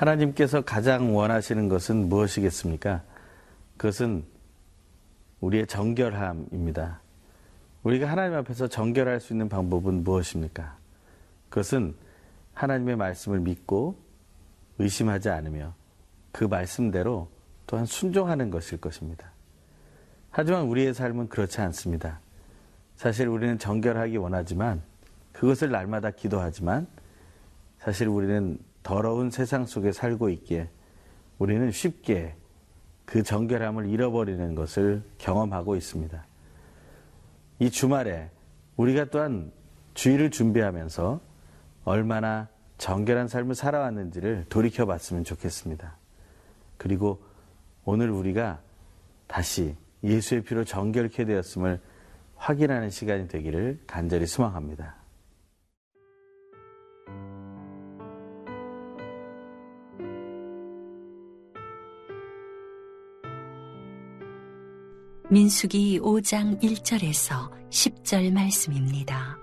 하나님께서 가장 원하시는 것은 무엇이겠습니까? 그것은 우리의 정결함입니다. 우리가 하나님 앞에서 정결할 수 있는 방법은 무엇입니까? 그것은 하나님의 말씀을 믿고 의심하지 않으며 그 말씀대로 또한 순종하는 것일 것입니다. 하지만 우리의 삶은 그렇지 않습니다. 사실 우리는 정결하기 원하지만 그것을 날마다 기도하지만 사실 우리는 더러운 세상 속에 살고 있기에 우리는 쉽게 그 정결함을 잃어버리는 것을 경험하고 있습니다. 이 주말에 우리가 또한 주일을 준비하면서 얼마나 정결한 삶을 살아왔는지를 돌이켜 봤으면 좋겠습니다. 그리고 오늘 우리가 다시 예수의 피로 정결케 되었음을 확인하는 시간이 되기를 간절히 소망합니다. 민수기 5장 1절에서 10절 말씀입니다.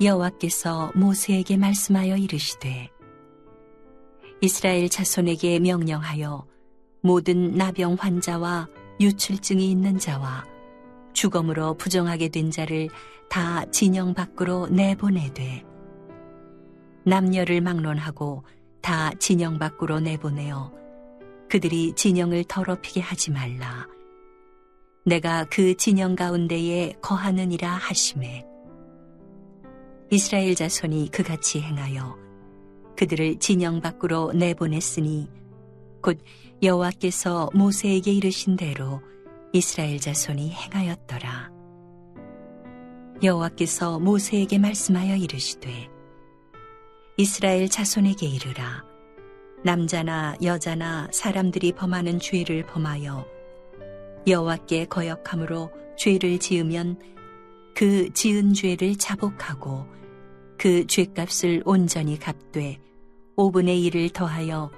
여호와께서 모세에게 말씀하여 이르시되 이스라엘 자손에게 명령하여 모든 나병 환자와 유출증이 있는 자와 죽음으로 부정하게 된 자를 다 진영 밖으로 내보내되 남녀를 막론하고 다 진영 밖으로 내보내어 그들이 진영을 더럽히게 하지 말라. 내가 그 진영 가운데에 거하느니라 하심에 이스라엘 자손이 그같이 행하여 그들을 진영 밖으로 내보냈으니 곧 여호와께서 모세에게 이르신 대로 이스라엘 자손이 행하였더라. 여호와께서 모세에게 말씀하여 이르시되 이스라엘 자손에게 이르라 남자나 여자나 사람들이 범하는 죄를 범하여 여호와께 거역함으로 죄를 지으면 그 지은 죄를 자복하고 그 죄값을 온전히 갚되 5분의 1을 더하여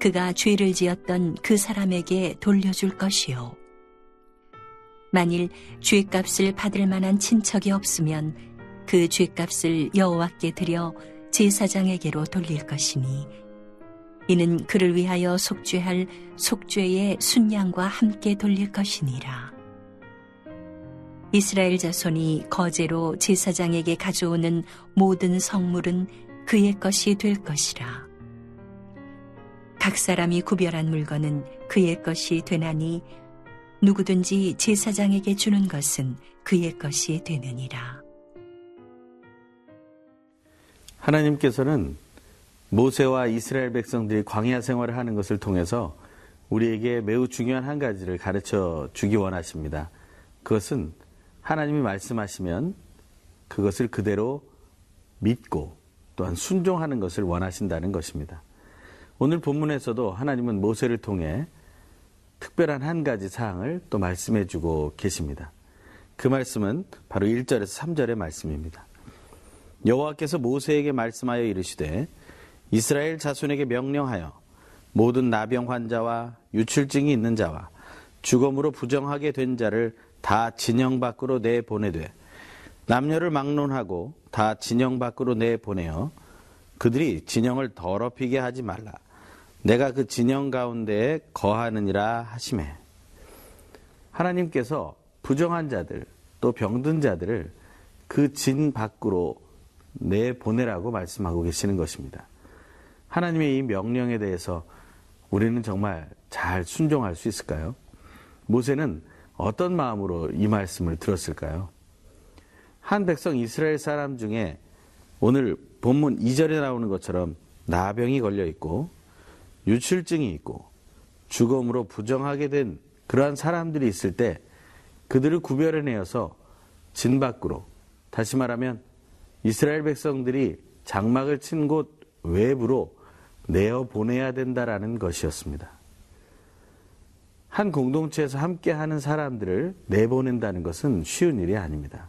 그가 죄를 지었던 그 사람에게 돌려줄 것이요. 만일 죄값을 받을 만한 친척이 없으면 그 죄값을 여호와께 드려 제사장에게로 돌릴 것이니 이는 그를 위하여 속죄할 속죄의 순양과 함께 돌릴 것이니라. 이스라엘 자손이 거제로 제사장에게 가져오는 모든 성물은 그의 것이 될 것이라. 각 사람이 구별한 물건은 그의 것이 되나니 누구든지 제사장에게 주는 것은 그의 것이 되느니라. 하나님께서는 모세와 이스라엘 백성들이 광야 생활을 하는 것을 통해서 우리에게 매우 중요한 한 가지를 가르쳐 주기 원하십니다. 그것은 하나님이 말씀하시면 그것을 그대로 믿고 또한 순종하는 것을 원하신다는 것입니다. 오늘 본문에서도 하나님은 모세를 통해 특별한 한 가지 사항을 또 말씀해 주고 계십니다. 그 말씀은 바로 1절에서 3절의 말씀입니다. 여호와께서 모세에게 말씀하여 이르시되 이스라엘 자손에게 명령하여 모든 나병 환자와 유출증이 있는 자와 죽음으로 부정하게 된 자를 다 진영 밖으로 내보내되 남녀를 막론하고 다 진영 밖으로 내보내어 그들이 진영을 더럽히게 하지 말라. 내가 그 진영 가운데에 거하느니라 하심에 하나님께서 부정한 자들 또 병든 자들을 그 진 밖으로 내보내라고 말씀하고 계시는 것입니다. 하나님의 이 명령에 대해서 우리는 정말 잘 순종할 수 있을까요? 모세는 어떤 마음으로 이 말씀을 들었을까요? 한 백성 이스라엘 사람 중에 오늘 본문 2절에 나오는 것처럼 나병이 걸려 있고 유출증이 있고 죽음으로 부정하게 된 그러한 사람들이 있을 때 그들을 구별해내어서 진 밖으로 다시 말하면 이스라엘 백성들이 장막을 친 곳 외부로 내어 보내야 된다라는 것이었습니다. 한 공동체에서 함께 하는 사람들을 내보낸다는 것은 쉬운 일이 아닙니다.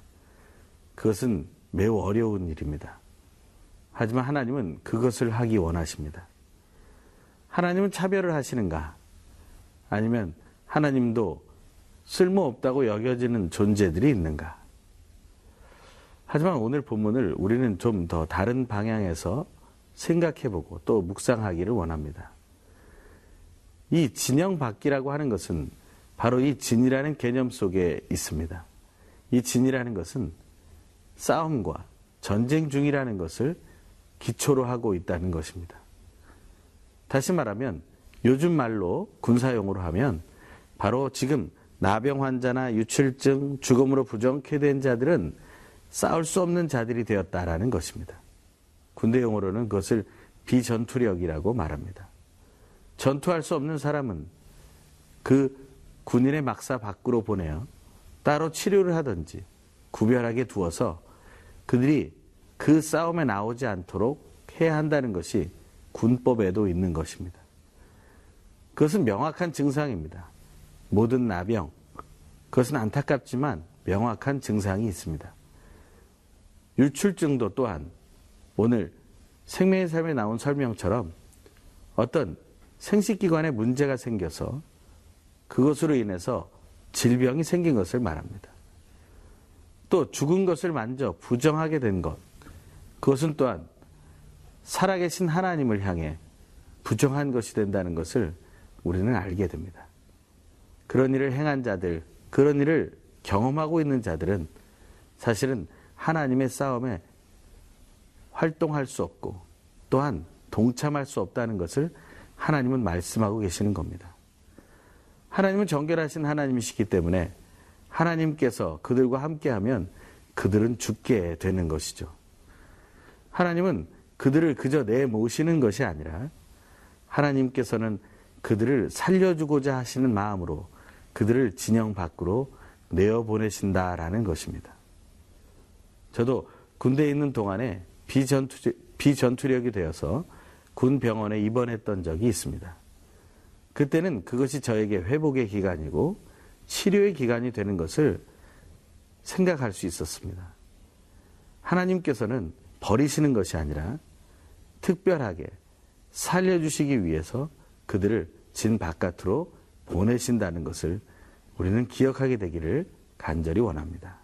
그것은 매우 어려운 일입니다. 하지만 하나님은 그것을 하기 원하십니다. 하나님은 차별을 하시는가? 아니면 하나님도 쓸모없다고 여겨지는 존재들이 있는가? 하지만 오늘 본문을 우리는 좀 더 다른 방향에서 생각해보고 또 묵상하기를 원합니다. 이 진영 받기라고 하는 것은 바로 이 진이라는 개념 속에 있습니다. 이 진이라는 것은 싸움과 전쟁 중이라는 것을 기초로 하고 있다는 것입니다. 다시 말하면 요즘 말로 군사용어로 하면 바로 지금 나병 환자나 유출증, 죽음으로 부정케 된 자들은 싸울 수 없는 자들이 되었다라는 것입니다. 군대 용어로는 그것을 비전투력이라고 말합니다. 전투할 수 없는 사람은 그 군인의 막사 밖으로 보내어 따로 치료를 하든지 구별하게 두어서 그들이 그 싸움에 나오지 않도록 해야 한다는 것이 군법에도 있는 것입니다. 그것은 명확한 증상입니다. 모든 나병, 그것은 안타깝지만 명확한 증상이 있습니다. 유출증도 또한 오늘 생명의 삶에 나온 설명처럼 어떤 생식기관에 문제가 생겨서 그것으로 인해서 질병이 생긴 것을 말합니다. 또 죽은 것을 만져 부정하게 된 것, 그것은 또한 살아계신 하나님을 향해 부정한 것이 된다는 것을 우리는 알게 됩니다. 그런 일을 행한 자들, 그런 일을 경험하고 있는 자들은 사실은 하나님의 싸움에 활동할 수 없고 또한 동참할 수 없다는 것을 하나님은 말씀하고 계시는 겁니다. 하나님은 정결하신 하나님이시기 때문에 하나님께서 그들과 함께하면 그들은 죽게 되는 것이죠. 하나님은 그들을 그저 내모시는 것이 아니라 하나님께서는 그들을 살려주고자 하시는 마음으로 그들을 진영 밖으로 내어 보내신다라는 것입니다. 저도 군대에 있는 동안에 비전투, 비전투력이 되어서 군 병원에 입원했던 적이 있습니다. 그때는 그것이 저에게 회복의 기간이고 치료의 기간이 되는 것을 생각할 수 있었습니다. 하나님께서는 버리시는 것이 아니라 특별하게 살려주시기 위해서 그들을 진 바깥으로 보내신다는 것을 우리는 기억하게 되기를 간절히 원합니다.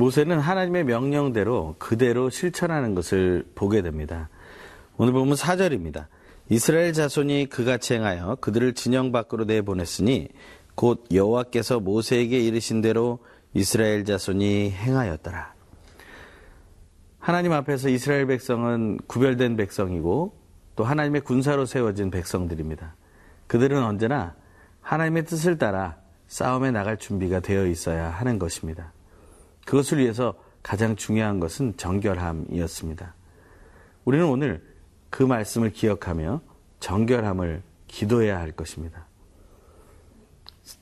모세는 하나님의 명령대로 그대로 실천하는 것을 보게 됩니다. 오늘 보면 4절입니다. 이스라엘 자손이 그같이 행하여 그들을 진영 밖으로 내보냈으니 곧 여호와께서 모세에게 이르신 대로 이스라엘 자손이 행하였더라. 하나님 앞에서 이스라엘 백성은 구별된 백성이고 또 하나님의 군사로 세워진 백성들입니다. 그들은 언제나 하나님의 뜻을 따라 싸움에 나갈 준비가 되어 있어야 하는 것입니다. 그것을 위해서 가장 중요한 것은 정결함이었습니다. 우리는 오늘 그 말씀을 기억하며 정결함을 기도해야 할 것입니다.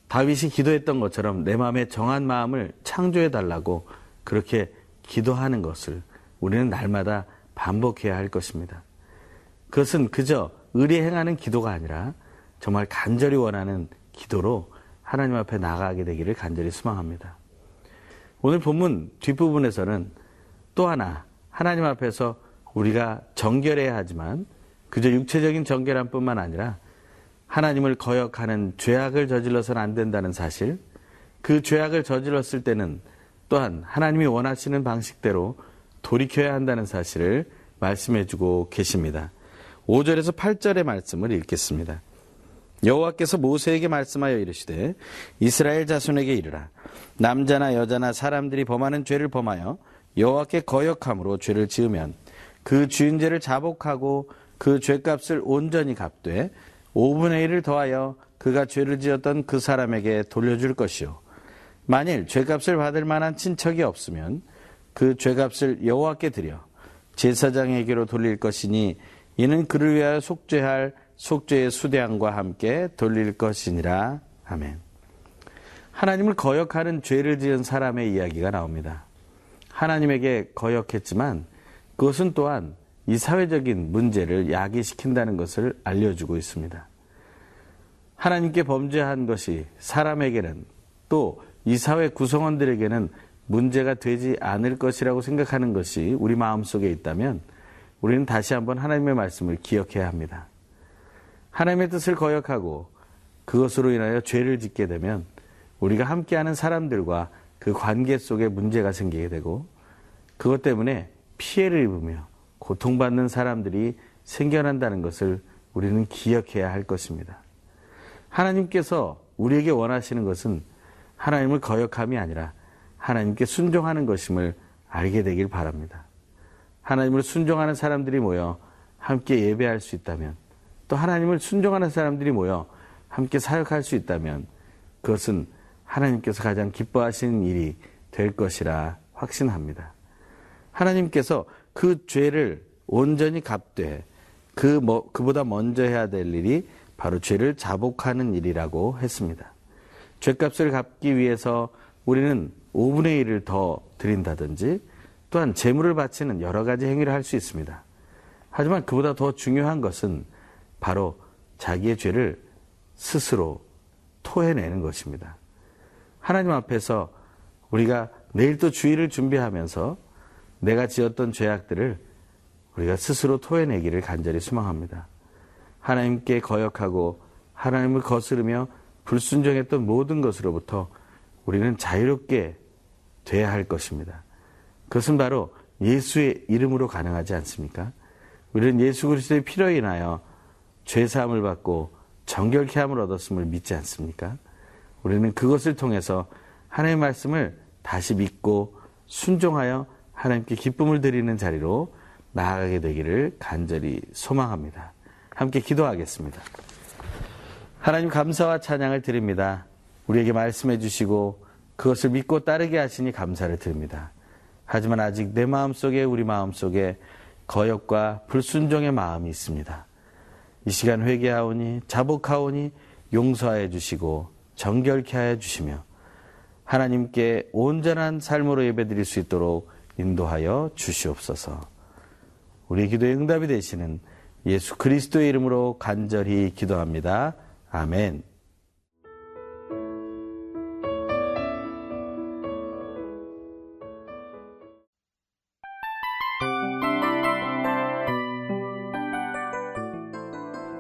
다윗이 기도했던 것처럼 내 마음에 정한 마음을 창조해 달라고 그렇게 기도하는 것을 우리는 날마다 반복해야 할 것입니다. 그것은 그저 의리 행하는 기도가 아니라 정말 간절히 원하는 기도로 하나님 앞에 나가게 되기를 간절히 소망합니다. 오늘 본문 뒷부분에서는 또 하나 하나님 앞에서 우리가 정결해야 하지만 그저 육체적인 정결함 뿐만 아니라 하나님을 거역하는 죄악을 저질러서는 안 된다는 사실, 그 죄악을 저질렀을 때는 또한 하나님이 원하시는 방식대로 돌이켜야 한다는 사실을 말씀해 주고 계십니다. 5절에서 8절의 말씀을 읽겠습니다. 여호와께서 모세에게 말씀하여 이르시되 이스라엘 자손에게 이르라. 남자나 여자나 사람들이 범하는 죄를 범하여 여호와께 거역함으로 죄를 지으면 그 주인죄를 자복하고 그 죄값을 온전히 갚되 5분의 1을 더하여 그가 죄를 지었던 그 사람에게 돌려줄 것이요. 만일 죄값을 받을 만한 친척이 없으면 그 죄값을 여호와께 드려 제사장에게로 돌릴 것이니 이는 그를 위하여 속죄할 속죄의 수대함과 함께 돌릴 것이니라. 아멘. 하나님을 거역하는 죄를 지은 사람의 이야기가 나옵니다. 하나님에게 거역했지만 그것은 또한 이 사회적인 문제를 야기시킨다는 것을 알려주고 있습니다. 하나님께 범죄한 것이 사람에게는 또 이 사회 구성원들에게는 문제가 되지 않을 것이라고 생각하는 것이 우리 마음 속에 있다면 우리는 다시 한번 하나님의 말씀을 기억해야 합니다. 하나님의 뜻을 거역하고 그것으로 인하여 죄를 짓게 되면 우리가 함께하는 사람들과 그 관계 속에 문제가 생기게 되고 그것 때문에 피해를 입으며 고통받는 사람들이 생겨난다는 것을 우리는 기억해야 할 것입니다. 하나님께서 우리에게 원하시는 것은 하나님을 거역함이 아니라 하나님께 순종하는 것임을 알게 되길 바랍니다. 하나님을 순종하는 사람들이 모여 함께 예배할 수 있다면 또 하나님을 순종하는 사람들이 모여 함께 사역할 수 있다면 그것은 하나님께서 가장 기뻐하시는 일이 될 것이라 확신합니다. 하나님께서 그 죄를 온전히 갚되 그 뭐, 그보다 먼저 해야 될 일이 바로 죄를 자복하는 일이라고 했습니다. 죄값을 갚기 위해서 우리는 5분의 1을 더 드린다든지 또한 재물을 바치는 여러 가지 행위를 할 수 있습니다. 하지만 그보다 더 중요한 것은 바로 자기의 죄를 스스로 토해내는 것입니다. 하나님 앞에서 우리가 내일 또 주일을 준비하면서 내가 지었던 죄악들을 우리가 스스로 토해내기를 간절히 소망합니다. 하나님께 거역하고 하나님을 거스르며 불순종했던 모든 것으로부터 우리는 자유롭게 돼야 할 것입니다. 그것은 바로 예수의 이름으로 가능하지 않습니까? 우리는 예수 그리스도의 피로 인하여 죄 사함을 받고 정결케 함을 얻었음을 믿지 않습니까? 우리는 그것을 통해서 하나님의 말씀을 다시 믿고 순종하여 하나님께 기쁨을 드리는 자리로 나아가게 되기를 간절히 소망합니다. 함께 기도하겠습니다. 하나님 감사와 찬양을 드립니다. 우리에게 말씀해 주시고 그것을 믿고 따르게 하시니 감사를 드립니다. 하지만 아직 내 마음 속에 우리 마음 속에 거역과 불순종의 마음이 있습니다. 이 시간 회개하오니 자복하오니 용서하여 주시고 정결케 하여 주시며 하나님께 온전한 삶으로 예배드릴 수 있도록 인도하여 주시옵소서. 우리 기도의 응답이 되시는 예수 그리스도의 이름으로 간절히 기도합니다. 아멘.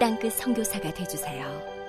땅끝 성교사가 되주세요